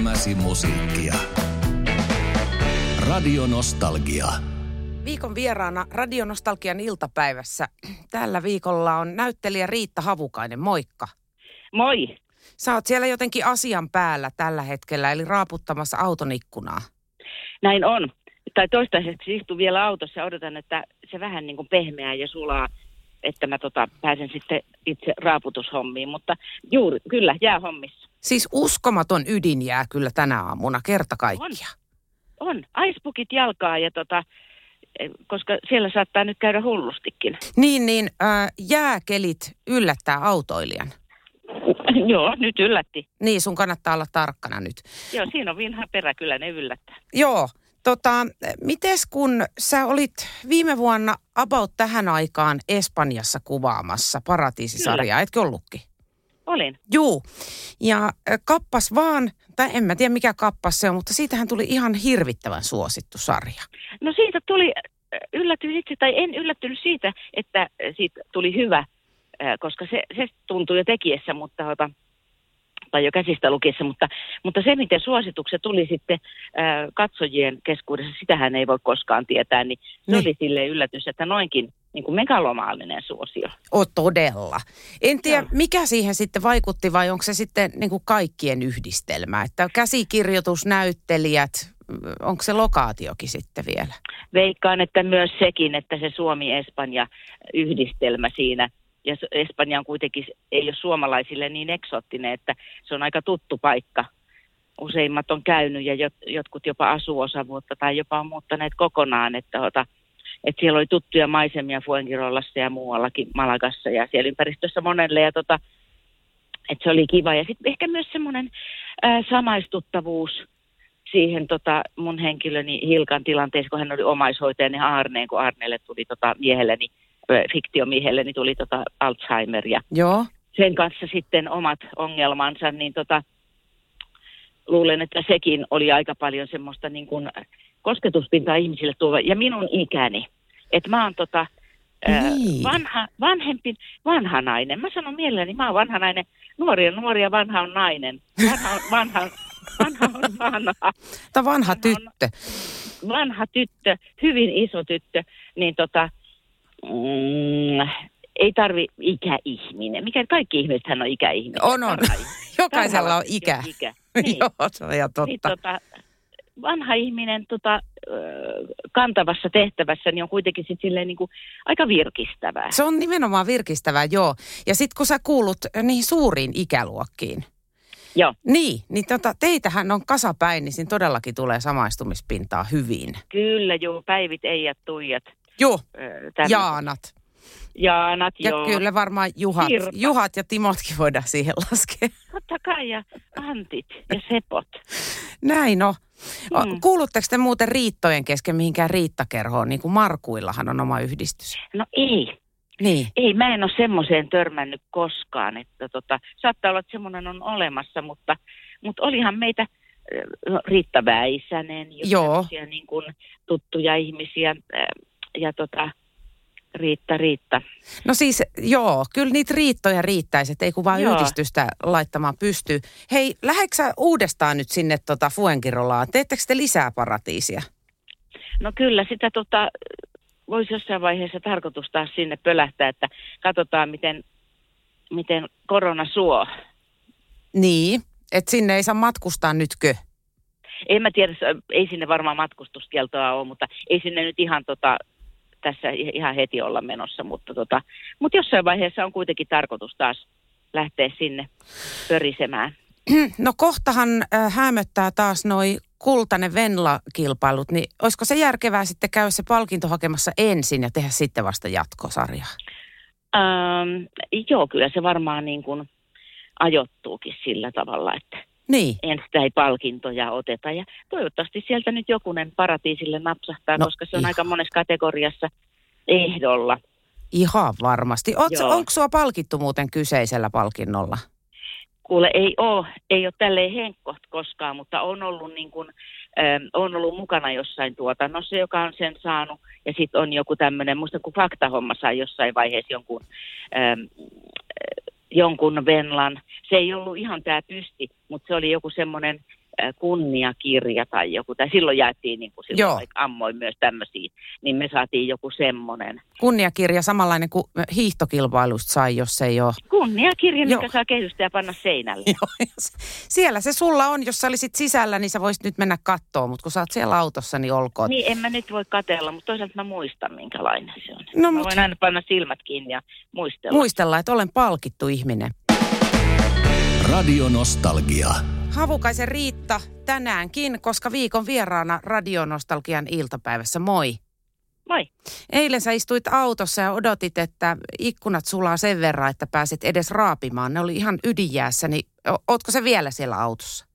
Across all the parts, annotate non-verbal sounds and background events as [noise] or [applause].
Elämäsi musiikkia. Radio Nostalgia. Viikon vieraana Radionostalgian iltapäivässä. Tällä viikolla on näyttelijä Riitta Havukainen. Moikka. Moi. Sä oot siellä jotenkin asian päällä tällä hetkellä, eli raaputtamassa auton ikkunaa. Näin on. Tai toistaiseksi istun vielä autossa ja odotan, että se vähän niin kuin pehmeää ja sulaa, että mä tota, pääsen sitten itse raaputushommiin. Mutta juuri, kyllä, jää hommissa. Siis uskomaton ydin jää kyllä tänä aamuna, kerta kaikkiaan. On. Aispukit jalkaa ja tota, eh, koska siellä saattaa nyt käydä hullustikin. Niin, niin äh, jääkelit yllättää autoilijan. [laughs] Joo, nyt yllätti. Niin, sun kannattaa olla tarkkana nyt. Joo, siinä on vinha perä, kyllä ne yllättää. Joo, tota, mites kun sä olit viime vuonna about tähän aikaan Espanjassa kuvaamassa Paratiisisarjaa, etkö ollutkin? Olin. Juu, ja kappas vaan, tai en mä tiedä mikä kappas se on, mutta siitähän tuli ihan hirvittävän suosittu sarja. No siitä tuli, yllätyin itse, tai en yllättynyt siitä, että siitä tuli hyvä, koska se, se tuntui jo tekijässä, mutta tota, tai jo käsistä lukiessa, mutta, mutta se, miten suositukset tuli sitten äh, katsojien keskuudessa, sitähän ei voi koskaan tietää, niin se Niin. oli sille yllätys, että noinkin niin kuin megalomaalinen suosio. O todella. En tiedä, Joo. mikä siihen sitten vaikutti vai onko se sitten niin kuin kaikkien yhdistelmä? Että käsikirjoitus, näyttelijät, onko se lokaatiokin sitten vielä? Veikkaan, että myös sekin, että se Suomi-Espanja-yhdistelmä siinä, ja Espanja on kuitenkin, ei ole suomalaisille niin eksoottinen, että se on aika tuttu paikka. Useimmat on käynyt ja jot, jotkut jopa asuu osa vuotta tai jopa on muuttaneet kokonaan, että, ota, että siellä oli tuttuja maisemia Fuengirolassa ja muuallakin Malagassa ja siellä ympäristössä monelle ja tota, että se oli kiva. Ja sitten ehkä myös semmoinen samaistuttavuus siihen tota, mun henkilöni Hilkan tilanteessa, kun hän oli omaishoitajani Aarneen, kun Aarneelle tuli tota, miehelleni, ö, fiktiomiehelleni tuli tota Alzheimer ja Joo. sen kanssa sitten omat ongelmansa, niin tota, luulen, että sekin oli aika paljon semmoista niin kuin kosketuspintaa ihmisille tuova, ja minun ikäni. Että mä oon tota, Niin. vanha, vanhempi, vanha nainen. Mä sanon mielelläni, mä oon vanha nainen. Nuori on nuori ja vanha on nainen. Vanha on vanha, vanha, on vanha. Tämä vanha Vanha on- tyttö. vanha tyttö, hyvin iso tyttö, niin tota, mm, ei tarvi ikäihminen. Mikä kaikki ihmisethän on ikäihminen. On, on. Ihminen. [laughs] Jokaisella on ikä. ikä. [laughs] Niin. Joo, se on ihan Niin, totta. tota, vanha ihminen tota, kantavassa tehtävässä niin on kuitenkin sit silleen niin kuin aika virkistävää. Se on nimenomaan virkistävää, joo. Ja sitten kun sä kuulut niihin suuriin ikäluokkiin, Joo, niin, niin tota, teitähän on kasapäin, niin siinä todellakin tulee samaistumispintaa hyvin. kyllä joo, päivit, eijat, tuijat. Joo. Jaanat. Jaanat, Ja joo. kyllä varmaan Juhat. Juhat ja Timotkin voidaan siihen laskea. Totta kai, ja Antit ja Sepot. Näin on. O- Mm. Kuulutteko te muuten riittojen kesken mihinkään riittakerhoon, niin kuin Markuillahan on oma yhdistys? No ei, Niin. Ei, mä en ole semmoiseen törmännyt koskaan, että tota, saattaa olla, että semmoinen on olemassa, mutta, mutta olihan meitä no, Riitta Väisänen, Joo. niin kuin tuttuja ihmisiä ja tota, Riitta, Riitta. No siis joo, kyllä niitä riittoja riittäisi, että ei kun vaan Joo. yhdistystä laittamaan pystyy. Hei, lähetkö sä uudestaan nyt sinne tota Fuengirolaan? Teettekö te lisää paratiisia? No kyllä sitä tota, voisi jossain vaiheessa tarkoitus taas sinne pölähtää, että katsotaan miten, miten korona suo. Niin, että sinne ei saa matkustaa nytkö? En mä tiedä, ei sinne varmaan matkustuskieltoa ole, mutta ei sinne nyt ihan tota, tässä ihan heti olla menossa, mutta, tota, mutta jossain vaiheessa on kuitenkin tarkoitus taas lähteä sinne pörisemään. [clears throat] No kohtahan äh, hämöttää taas noi kultainen Venla-kilpailut, niin olisiko se järkevää sitten käydä se palkinto hakemassa ensin ja tehdä sitten vasta jatkosarjaa? Ähm, joo, kyllä se varmaan niin kuin ajoittuukin sillä tavalla, että Niin, ensin ei palkintoja oteta. Ja toivottavasti sieltä nyt jokunen paratiisille napsahtaa, No, koska se on ihan. aika monessa kategoriassa ehdolla. ihan varmasti. Onko sua palkittu muuten kyseisellä palkinnolla? Kuule, ei ole, ei ole tälleen henkkoht koskaan, mutta on ollut, niin kuin, ähm, on ollut mukana jossain tuotannossa, joka on sen saanut. Ja sitten on joku tämmöinen, muista kun faktahomma sai jossain vaiheessa jonkun, ähm, jonkun Venlan. Se ei ollut ihan tämä pysti, mutta se oli joku semmoinen kunniakirja tai joku, tai silloin jaettiin niin kuin Joo. silloin vaikka ammoin myös tämmöisiä, niin me saatiin joku semmoinen. Kunniakirja samanlainen kuin hiihtokilpailusta sai, jos ei ole. Kunniakirja, Joo. mikä saa kehystä ja panna seinälle. Joo, siellä se sulla on, jos sä olisit sisällä, niin sä voisit nyt mennä kattoon, mutta kun sä oot siellä autossa, niin olkoon. Niin, en mä nyt voi katella, mutta toisaalta mä muistan, minkälainen se on. No, mä mut- voin aina panna silmät kiinni ja muistella. Muistella, että olen palkittu ihminen. Radio Nostalgia. Havukaisen Riitta tänäänkin, koska viikon vieraana Radionostalgian iltapäivässä. Moi. Moi. Eilen sä istuit autossa ja odotit, että ikkunat sulaa sen verran, että pääset edes raapimaan. Ne oli ihan ydinjäässä, niin ootko se vielä siellä autossa?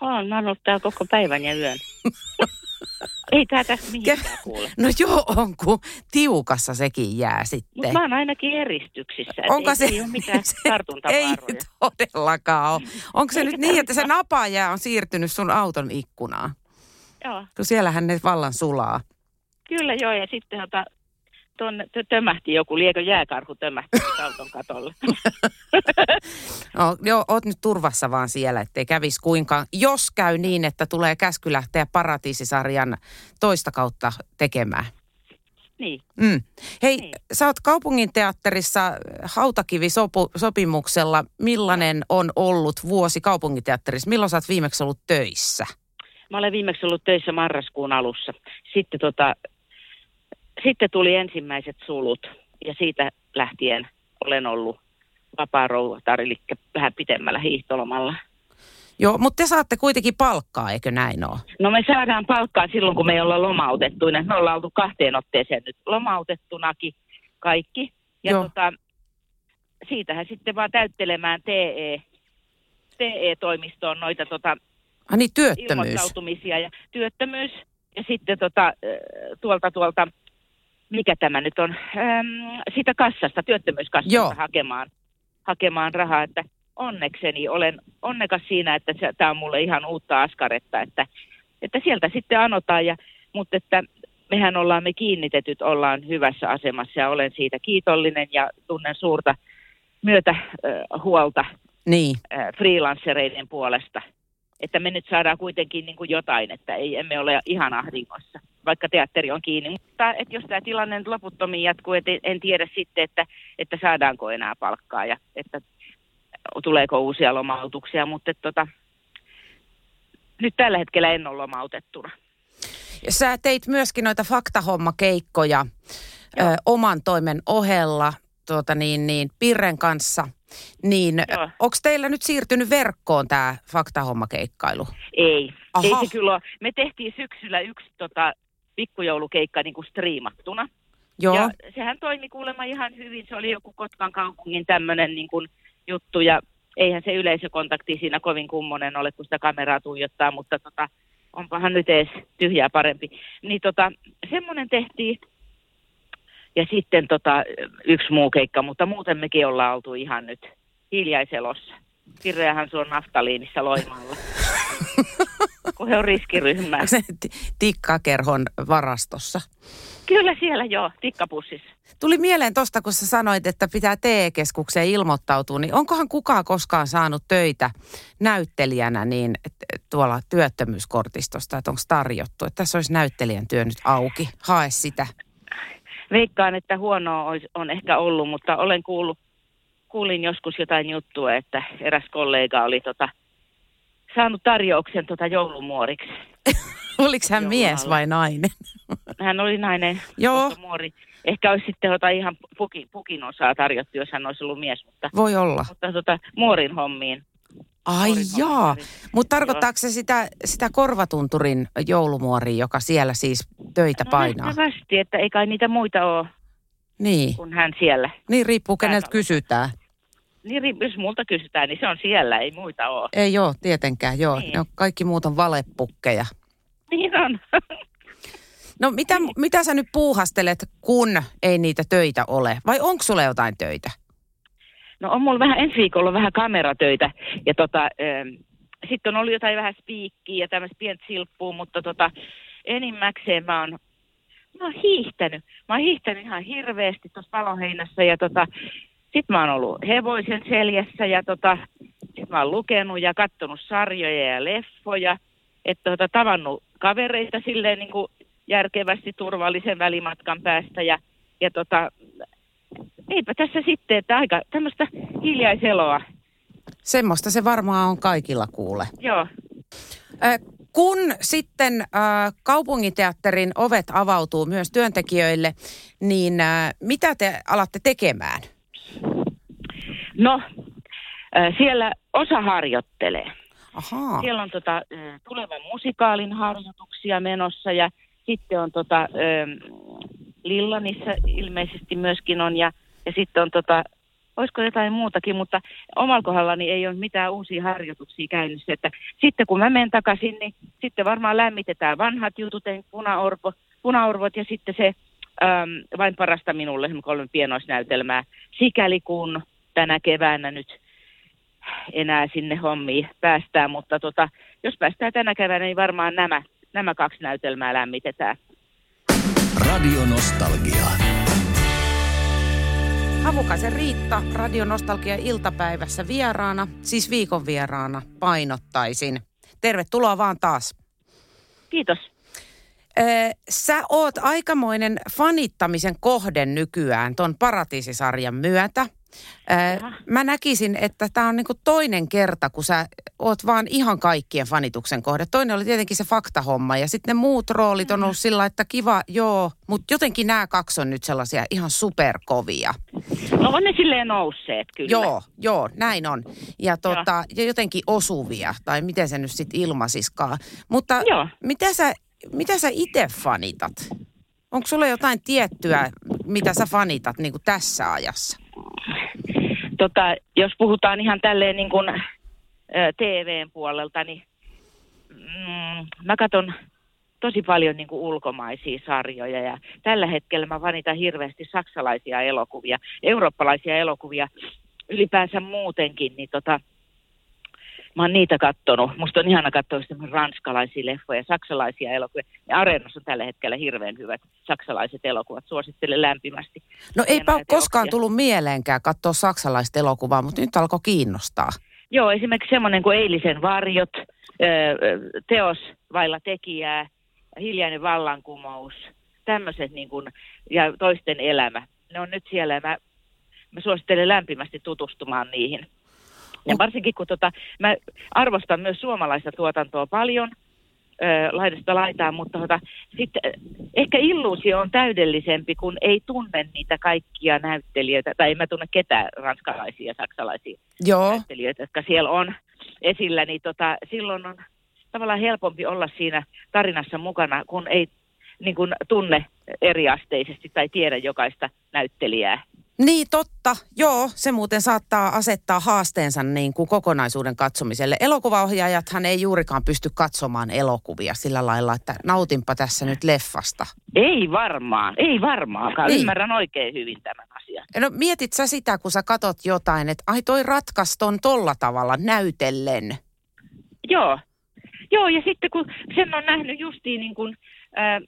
Oon, mä oon ollut täällä koko päivän ja yön. [laughs] [laughs] Ei tää tästä mihinkään kuule. No joo, on kun tiukassa sekin jää Mutta sitten. mä oon ainakin eristyksissä. Onko ei, se- Ei ole mitään [laughs] se- Ei todellakaan ole. Onko se nyt niin, että se napajää on siirtynyt sun auton ikkunaan? Joo, Kun siellähän ne vallan sulaa. kyllä joo. Ja sitten tota, tuonne tö- tömähti joku, liekö jääkarhu tömähti [laughs] auton katolle. [laughs] No, joo, oot nyt turvassa vaan siellä, ettei kävis kuinkaan. Jos käy niin, että tulee käsky lähteä Paratiisisarjan toista kautta tekemään. niin. Mm. Hei, Niin. sä oot kaupunginteatterissa Hautakivi-sopimuksella. Millainen on ollut vuosi kaupunginteatterissa? Milloin sä oot viimeksi ollut töissä? Mä olen viimeksi ollut töissä marraskuun alussa. Sitten, tota, sitten tuli ensimmäiset sulut ja siitä lähtien olen ollut vapaa rouvatar, eli vähän pitemmällä hiihtolomalla. Joo, mutta te saatte kuitenkin palkkaa, eikö näin ole? No me saadaan palkkaa silloin, kun me ei olla lomautettuina. Me ollaan oltu kahteen otteeseen nyt lomautettunakin kaikki. Ja Joo. tota, siitähän sitten vaan täyttelemään TE, TE-toimistoon noita tota, Ah niin, työttömyys. ilmoittautumisia ja työttömyys. Ja sitten tota, tuolta, tuolta, mikä tämä nyt on, ähm, siitä kassasta, työttömyyskassasta Joo. hakemaan, hakemaan rahaa. Että onnekseni olen onnekas siinä, että tämä on mulle ihan uutta askaretta, että, että sieltä sitten anotaan. Ja, mutta että mehän ollaan, me kiinnitetyt ollaan hyvässä asemassa ja olen siitä kiitollinen ja tunnen suurta myötä äh, huolta Niin. äh, freelancereiden puolesta. Että me nyt saadaan kuitenkin niin kuin jotain, että ei, emme ole ihan ahdingossa, vaikka teatteri on kiinni. Mutta että jos tämä tilanne nyt loputtomiin jatkuu, et en tiedä sitten, että, että saadaanko enää palkkaa ja että tuleeko uusia lomautuksia, mutta että tota, nyt tällä hetkellä en ole lomautettuna. Sä teit myöskin noita faktahommakeikkoja ö, oman toimen ohella tuota niin, niin, Pirren kanssa. Niin Joo. onko teillä nyt siirtynyt verkkoon tämä faktahommakeikkailu? Ei, Aha. ei se kyllä ole. Me tehtiin syksyllä yksi tota, pikkujoulukeikka niin kuin striimattuna. Joo, Ja sehän toimi kuulemma ihan hyvin. Se oli joku Kotkan kaupungin tämmöinen niin kuin juttu ja eihän se yleisökontakti siinä kovin kummonen ole, kun sitä kameraa tuijottaa, mutta tota, onpahan nyt edes tyhjää parempi. Niin tota, semmoinen tehtiin ja sitten tota, yksi muu keikka, mutta muuten mekin ollaan oltu ihan nyt hiljaiselossa. Kirjahan se on naftaliinissa Loimaalla, [laughs] kun he on riskiryhmää. se ti- tikkakerhon varastossa. Kyllä siellä joo, tikkapussissa. Tuli mieleen tosta, kun sä sanoit, että pitää TE-keskukseen ilmoittautua, niin onkohan kukaan koskaan saanut töitä näyttelijänä niin tuolla työttömyyskortistosta, että onko tarjottu, että tässä olisi näyttelijän työ nyt auki, hae sitä. Veikkaan, että huonoa olisi, on ehkä ollut, mutta olen kuullut, kuulin joskus jotain juttua, että eräs kollega oli tota, saanut tarjouksen tota joulumuoriksi. [laughs] Oliko hän mies vai nainen? [laughs] Hän oli nainen, Joo. muori. Ehkä olisi sitten jotain ihan pukin, pukin osaa tarjottu, jos hän olisi ollut mies, mutta, Voi olla. mutta tota, muorin hommiin. Ai jaa, mutta tarkoittaako se sitä, sitä korvatunturin joulumuoria, joka siellä siis töitä painaa? nähtävästi, että ei kai niitä muita ole Niin, kuin hän siellä. niin riippuu keneltä kysytään. Niin, jos multa kysytään, niin se on siellä, ei muita ole. Ei joo, tietenkään, joo. Niin. Ne on kaikki muut on valepukkeja. Niin on. [laughs] No mitä, mitä sä nyt puuhastelet, kun ei niitä töitä ole? Vai onko sulla jotain töitä? No on mulla vähän ensi viikolla vähän kameratöitä ja tota, sitten on ollut jotain vähän spiikkiä ja tämmöistä pientä silppua, mutta tota, enimmäkseen mä oon, mä oon hiihtänyt. Mä oon hiihtänyt ihan hirveästi tuossa paloheinässä ja tota, sit mä oon ollut hevoisen seljässä ja tota, Sitten mä oon lukenut ja katsonut sarjoja ja leffoja, että tota, tavannut kavereita silleen niin kuin järkevästi turvallisen välimatkan päästä ja, ja tota, eipä tässä sitten, että aika tämmöistä hiljaiseloa. Semmoista se varmaan on kaikilla kuule. Joo. Äh, kun sitten äh, kaupunginteatterin ovet avautuu myös työntekijöille, niin äh, mitä te alatte tekemään? No, äh, siellä osa harjoittelee. Ahaa. Siellä on tota, äh, tulevan musikaalin harjoituksia menossa ja sitten on tota, ähm, Lillanissa ilmeisesti myöskin on ja, ja sitten on tota, olisiko jotain muutakin, mutta omalla kohdallani ei ole mitään uusia harjoituksia käynnissä. Että sitten kun mä menen takaisin, niin sitten varmaan lämmitetään vanhat jutut, punaorpo, punaorvot ja sitten se äm, vain parasta minulle kolme pienoisnäytelmää, sikäli kun tänä keväänä nyt enää sinne hommiin päästään, mutta tota, jos päästään tänä keväänä, niin varmaan nämä, nämä kaksi näytelmää lämmitetään. Radio Nostalgia. Havukaisen Riitta Radio Nostalgia iltapäivässä vieraana, siis viikon vieraana, painottaisin. Tervetuloa vaan taas. Kiitos. Sä oot aikamoinen fanittamisen kohde nykyään ton Paratiisisarjan myötä. Jaha. Mä näkisin, että tämä on niinku toinen kerta, kun sä oot vaan ihan kaikkien fanituksen kohde. Toinen oli tietenkin se faktahomma ja sitten ne muut roolit on ollut sillä, että kiva, joo, mutta jotenkin nämä kaksi on nyt sellaisia ihan superkovia. No on ne silleen nousseet kyllä. Joo, joo, näin on. Ja, tota, ja jotenkin osuvia, tai miten se nyt sitten ilmasiskaa. Mutta joo. mitä sä, mitä sä itse fanitat? Onko sulla jotain tiettyä, mitä sä fanitat niin kuin tässä ajassa? Tota, jos puhutaan ihan tälleen niin kuin TVn puolelta, niin mm, mä katson tosi paljon niin kuin ulkomaisia sarjoja ja tällä hetkellä mä vanitan hirveästi saksalaisia elokuvia, eurooppalaisia elokuvia ylipäänsä muutenkin, niin tota, mä oon niitä kattonut. Musta on ihana katsoa ranskalaisia leffoja, saksalaisia elokuvia. Ja Areenassa on tällä hetkellä hirveän hyvät saksalaiset elokuvat. Suosittelen lämpimästi. No eipä ole koskaan tullut mieleenkään katsoa saksalaista elokuvaa, mutta nyt alkoi kiinnostaa. Joo, esimerkiksi semmoinen kuin Eilisen varjot, teos vailla tekijää, hiljainen vallankumous, tämmöiset niin kuin, ja toisten elämä. Ne on nyt siellä ja mä, mä suosittelen lämpimästi tutustumaan niihin. Ja varsinkin kun tota, mä arvostan myös suomalaista tuotantoa paljon, laidasta laitaan, mutta tota, sitten ehkä illuusio on täydellisempi, kun ei tunne niitä kaikkia näyttelijöitä, tai en mä tunne ketään ranskalaisia ja saksalaisia Joo. näyttelijöitä, jotka siellä on esillä, niin tota, silloin on tavallaan helpompi olla siinä tarinassa mukana, kun ei niin kun tunne eriasteisesti tai tiedä jokaista näyttelijää. Niin, totta. Joo, se muuten saattaa asettaa haasteensa niin kuin kokonaisuuden katsomiselle. Elokuvaohjaajathan ei juurikaan pysty katsomaan elokuvia sillä lailla, että nautinpa tässä nyt leffasta. Ei varmaan, ei varmaankaan. Niin. Ymmärrän oikein hyvin tämän asian. No mietit sä sitä, kun sä katot jotain, että ai toi ratkaston tolla tavalla näytellen. Joo, Joo, ja sitten kun sen on nähnyt justiin niin kuin, äh,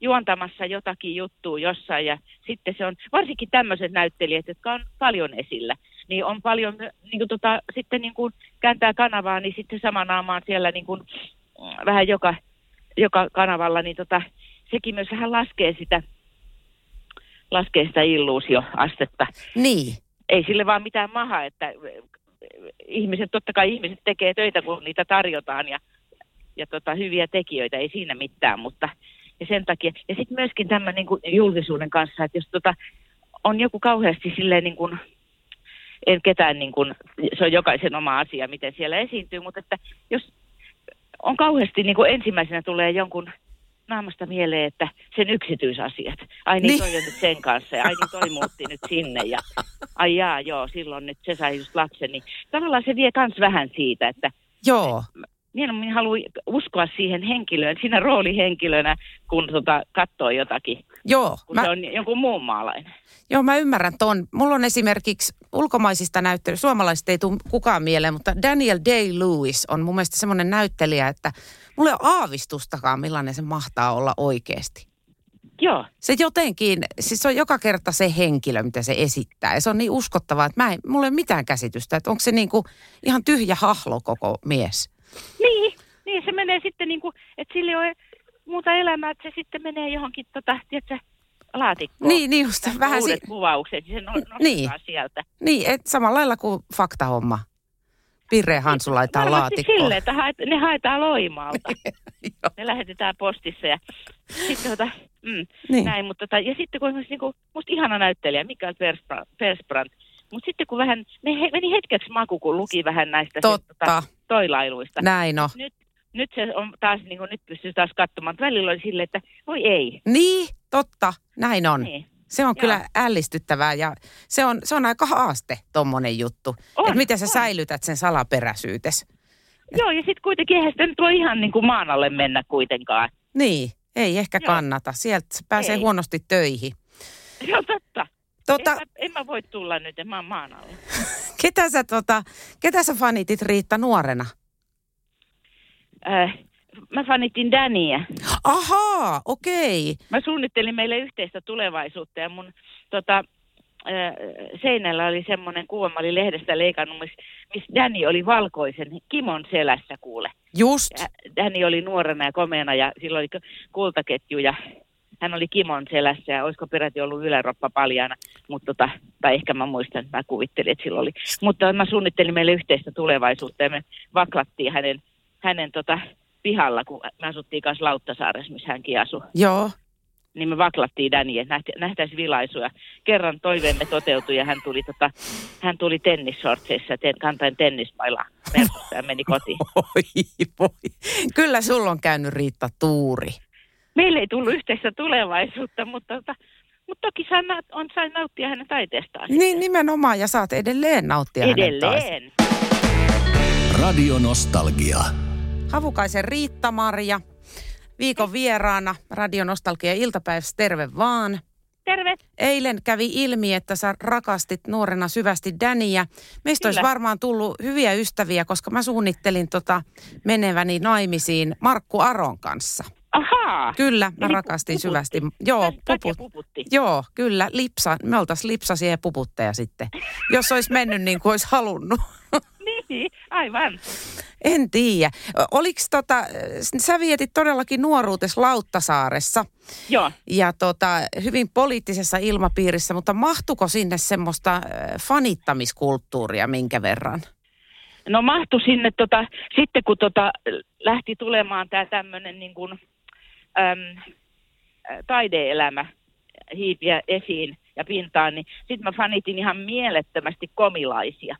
juontamassa jotakin juttua jossain ja sitten se on, varsinkin tämmöiset näyttelijät, jotka on paljon esillä, niin on paljon, niin kuin tota, sitten niin kuin kääntää kanavaa, niin sitten samanaamaan siellä niin kuin, mm, vähän joka, joka kanavalla, niin tota, sekin myös vähän laskee sitä, laskee sitä illuusioastetta. Niin. Ei sille vaan mitään maha, että ihmiset, totta kai ihmiset tekee töitä, kun niitä tarjotaan ja ja tota, hyviä tekijöitä, ei siinä mitään, mutta ja sen takia. Ja sitten myöskin tämän niin kuin julkisuuden kanssa, että jos tota, on joku kauheasti silleen niin kuin, en ketään niin kuin, se on jokaisen oma asia, miten siellä esiintyy, mutta että jos on kauheasti niin kuin ensimmäisenä tulee jonkun naamasta mieleen, että sen yksityisasiat. Ai niin, niin. toi on nyt sen kanssa ja ai niin toi muutti nyt sinne ja ai jaa, joo, silloin nyt se sai just lapsen. Niin tavallaan se vie kans vähän siitä, että Joo mieluummin haluan uskoa siihen henkilöön, siinä roolihenkilönä, kun tota, katsoo jotakin. Joo. Kun mä... se on jonkun muun maalainen. Joo, mä ymmärrän ton. Mulla on esimerkiksi ulkomaisista näyttelyistä, suomalaisista ei tule kukaan mieleen, mutta Daniel Day-Lewis on mun mielestä semmoinen näyttelijä, että mulla ei ole aavistustakaan, millainen se mahtaa olla oikeasti. Joo. Se jotenkin, siis se on joka kerta se henkilö, mitä se esittää. Ja se on niin uskottavaa, että mä en, mulla ei ole mitään käsitystä, että onko se niin kuin ihan tyhjä hahlo koko mies. Niin, niin se menee sitten niin kuin, että sillä ei ole muuta elämää, että se sitten menee johonkin tota, tiedätkö, laatikkoon. Niin, niin just vähän Uudet si- kuvaukset, ja se no, nostaa Niin. sieltä. Niin, et samalla lailla kuin faktahomma. Pirre Hansu laittaa Varmasti laatikkoon. silleen, että haet, ne haetaan Loimaalta. [laughs] Ne lähetetään postissa ja sitten tota, mm, Niin. näin, mutta tota, ja sitten kun esimerkiksi niinku, musta ihana näyttelijä Mikael Persbrandt, Persbrandt mutta sitten kun vähän, ne he, meni hetkeksi maku, kun luki vähän näistä sen, Totta, tota, toilailuista. näin on. Nyt, nyt se on taas, niin kuin, nyt pystyy taas katsomaan, välillä oli silleen, että voi ei. Niin, totta, näin on. Niin. Se on Joo. kyllä ällistyttävää ja se on, se on aika haaste, tommonen juttu. On, että miten sä on. säilytät sen salaperäisyytes. Joo, ja sitten kuitenkin eihän sitä nyt voi ihan niin kuin maan alle mennä kuitenkaan. Niin, ei ehkä Joo. kannata. Sieltä se pääsee Ei. huonosti töihin. Joo, totta. Tota, En, mä, en mä voi tulla nyt, en mä oon maan alla. [laughs] ketä, sä, tota, ketä sä fanitit Riitta nuorena? Äh, mä fanitin Dania. Ahaa, okei. Mä suunnittelin meille yhteistä tulevaisuutta ja mun tota, äh, seinällä oli semmoinen kuva, mä olin lehdestä leikannut, missä miss Danny oli valkoisen Kimon selässä kuule. Just. Ja Danny oli nuorena ja komeana ja sillä oli kultaketju ja hän oli Kimon selässä ja olisiko peräti ollut yläroppa paljaana, mutta tota, tai ehkä mä muistan, että mä kuvittelin, että sillä oli. Mutta mä suunnittelin meille yhteistä tulevaisuutta ja me vaklattiin hänen, hänen tota, pihalla, kun me asuttiin kanssa Lauttasaaressa, missä hänkin asui Joo. niin me vaklattiin Dani, että nähti, nähtäisi vilaisuja. Kerran toiveemme toteutui ja hän tuli, tota, hän tuli tennissortseissa, ten, kantain tennismailla ja meni kotiin. [laughs] Oi, voi. Kyllä sulla on käynyt Riitta tuuri. Meille ei tullut yhteistä tulevaisuutta, mutta, tota, mutta toki sain, on, sain nauttia hänen taiteestaan. Niin nimenomaan, ja saat edelleen nauttia. Edelleen. Radio Nostalgia. Havukaisen Riitta-Marja, viikon vieraana Radio Nostalgia iltapäivässä, terve vaan. Terve. Eilen kävi ilmi, että sä rakastit nuorena syvästi Daniä. Meistä olisi Kyllä. varmaan tullut hyviä ystäviä, koska mä suunnittelin tota meneväni naimisiin Markku Aron kanssa. Ahaa. Kyllä, mä Eli rakastin puputti. syvästi. Joo, puput. puputti. Joo, kyllä, lipsa, me oltaisiin lipsasia ja puputteja sitten, jos olisi mennyt niin kuin olisi halunnut. [laughs] Niin, aivan. En tiedä. Oliko tota, sä vietit todellakin nuoruutes Lauttasaaressa Joo. ja tota, hyvin poliittisessa ilmapiirissä, mutta mahtuko sinne semmoista äh, fanittamiskulttuuria minkä verran? No mahtui sinne, tota, sitten kun tota, lähti tulemaan tämä tämmöinen niin kuin, äm, taideelämä hiipiä esiin ja pintaan, niin sitten mä fanitin ihan mielettömästi komilaisia,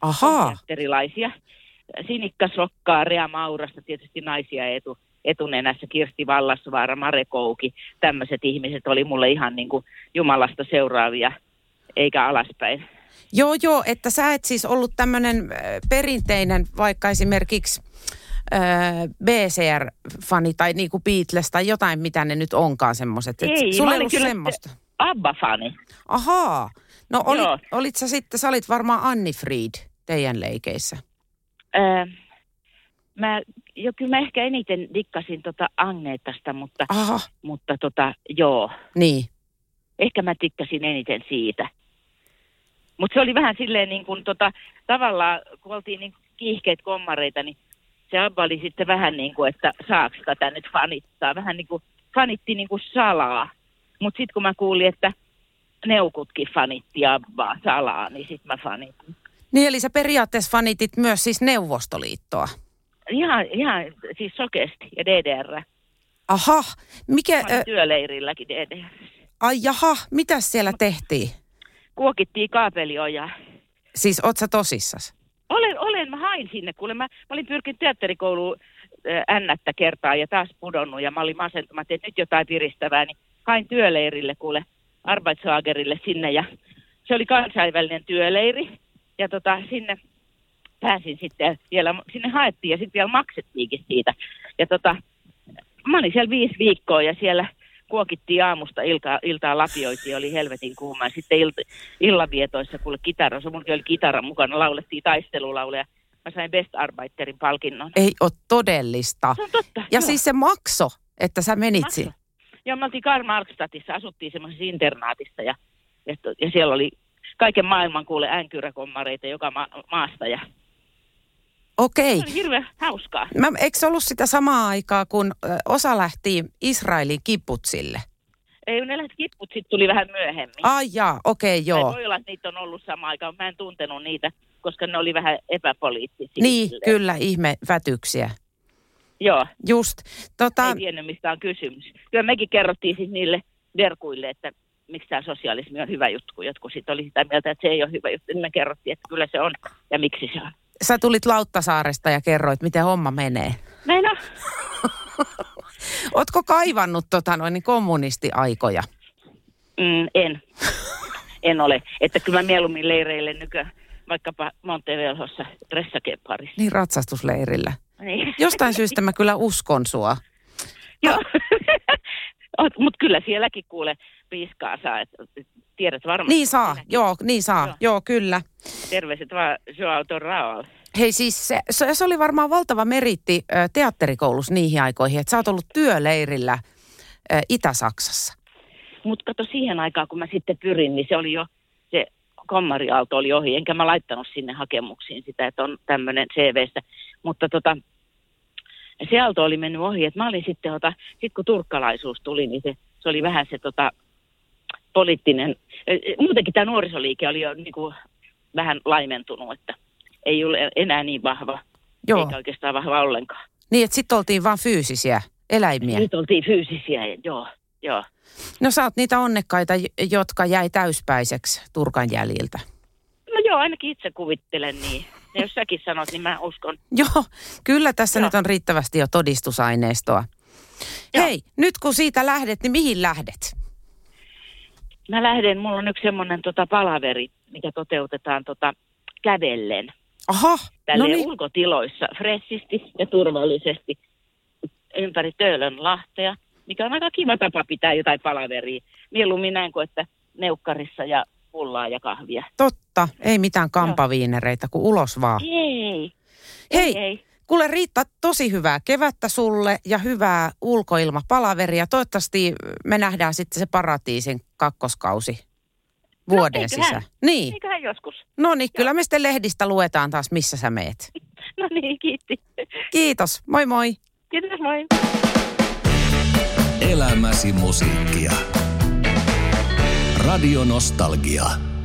Ahaa, teatterilaisia. Sinikka Sokkaa, Rea Maurasta, tietysti naisia etu, etunenässä, Kirsti Vallasvaara, Mare Kouki, tämmöiset ihmiset oli mulle ihan niin kuin Jumalasta seuraavia, eikä alaspäin. joo joo, että sä et siis ollut tämmöinen perinteinen vaikka esimerkiksi BCR-fani tai niinku Beatles tai jotain, mitä ne nyt onkaan semmoiset. Ei, Sulla ei ollut semmoista. Abba-fani. Ahaa. No Joo. olit sä sitten, sä olit varmaan Anni Fried teidän leikeissä. Ää, mä, jo, kyllä mä ehkä eniten dikkasin tota Agneetasta, mutta, Aha, mutta tota, joo, niin. ehkä mä tikkasin eniten siitä. Mutta se oli vähän silleen niin kuin tota, tavallaan, kun oltiin niin kiihkeitä kommareita, niin se Abba oli sitten vähän niin kuin, että saaks tätä nyt fanittaa. Vähän niin kuin fanitti niin kuin salaa. Mutta sitten kun mä kuulin, että neukutkin fanitti Abbaa salaa, niin sitten mä fanitin. Niin eli sä periaatteessa fanitit myös siis Neuvostoliittoa. Ihan, ihan siis sokeasti ja DDR. Aha, mikä, äh, työleirilläkin DDR. ai jaha, mitä siellä tehtiin? Kuokittiin kaapelioja. Siis oot sä tosissas? Olen, olen, mä hain sinne, kuule. Mä, mä olin pyrkinyt teatterikouluun äh, ännättä kertaa ja taas pudonnut ja mä olin masentumat, että nyt jotain piristävää, niin hain työleirille kuule Arbeitsagerille sinne ja se oli kansainvälinen työleiri. Ja tota, sinne pääsin sitten vielä, sinne haettiin ja sitten vielä maksettiinkin siitä. Ja tota, mä olin siellä viisi viikkoa ja siellä kuokittiin aamusta iltaa, iltaa lapioitiin, oli helvetin kuuma. Ja sitten ilta, illanvietoissa, kuule kitarossa, mullakin oli kitara mukana, laulettiin taistelulauleja. Mä sain Best Arbeiterin palkinnon. Ei ole todellista. Se on totta. Ja joo. siis se makso, että sä menit Makso. siihen. Joo, me oltiin Karl Markstadtissa, asuttiin semmoisessa internaatissa ja, ja, ja siellä oli kaiken maailman kuule änkyräkommareita joka ma- maasta ja Okei. se oli hirveän hauskaa. Mä, eikö se ollut sitä samaa aikaa, kun osa lähti Israelin kiputsille? Ei, ne lähti kipput sitten tuli vähän myöhemmin. Ai jaa, okei, Tai joo. Voi olla, että niitä on ollut sama aikaan, mä en tuntenut niitä, koska ne oli vähän epäpoliittisia. Niin, silleen. kyllä, ihme vätyksiä. Joo, Just. Tota, ei tiennyt mistä on kysymys. Kyllä mekin kerrottiin siis niille derkuille, että miksi tämä sosialismi on hyvä juttu, kun jotkut sitten oli sitä mieltä, että se ei ole hyvä juttu. Niin me kerrottiin, että kyllä se on ja miksi se on. Sä tulit Lauttasaaresta ja kerroit, miten homma menee. Meina, [laughs] Ootko kaivannut tota noin niin kommunistiaikoja? mm, en. en ole. Että kyllä mä mieluummin leireille nykyään, vaikkapa Montevelhossa dressakeparissa. Niin ratsastusleirillä. Niin. Jostain syystä mä kyllä uskon sua. Joo. [laughs] Mutta kyllä sielläkin kuule piiskaa saa, että tiedät varmasti. Niin saa, sinäkin. joo, niin saa, Joo. joo, kyllä. Terveiset vaan Joao Torraal. Hei siis se, se, se oli varmaan valtava meritti ö, teatterikoulussa niihin aikoihin, että sä oot ollut työleirillä ö, Itä-Saksassa. Mutta kato siihen aikaan, kun mä sitten pyrin, niin se oli jo, se kommariaalto oli ohi, enkä mä laittanut sinne hakemuksiin sitä, että on tämmöinen CVstä. Mutta tota, se aalto oli mennyt ohi, että mä olin sitten, ota, sit kun turkkalaisuus tuli, niin se, se oli vähän se tota, poliittinen, eh, muutenkin tämä nuorisoliike oli jo niin kuin, vähän laimentunut, että ei ole enää niin vahva, Joo, eikä oikeastaan vahva ollenkaan. niin että sitten oltiin vaan fyysisiä eläimiä. Nyt oltiin fyysisiä, ja- joo, joo. No sä oot niitä onnekkaita, jotka jäi täyspäiseksi Turkan jäljiltä. Joo, ainakin itse kuvittelen niin. Ja jos säkin sanot, niin mä uskon. Joo, kyllä tässä Joo. nyt on riittävästi jo todistusaineistoa. Joo. Hei, nyt kun siitä lähdet, niin mihin lähdet? Mä lähden, mulla on yksi semmoinen tota palaveri, mikä toteutetaan tota kävellen. Aha, Tälle no niin. ulkotiloissa, fressisti ja turvallisesti ympäri Töölön lahtea, mikä on aika kiva tapa pitää jotain palaveria. Mieluummin näin kuin että neukkarissa ja pullaa ja kahvia. Totta, ei mitään kampaviinereitä, kuin ulos vaan. Ei, Hei, ei, ei. kuule Riitta, tosi hyvää kevättä sulle ja hyvää ulkoilmapalaveria. Toivottavasti me nähdään sitten se paratiisin kakkoskausi vuoden eiköhän. sisään. Niin, Eiköhän joskus. no niin, kyllä me sitten lehdistä luetaan taas, missä sä meet. [laughs] No niin, kiitti. Kiitos, moi moi. Kiitos, moi. Elämäsi musiikkia. Radio Nostalgia.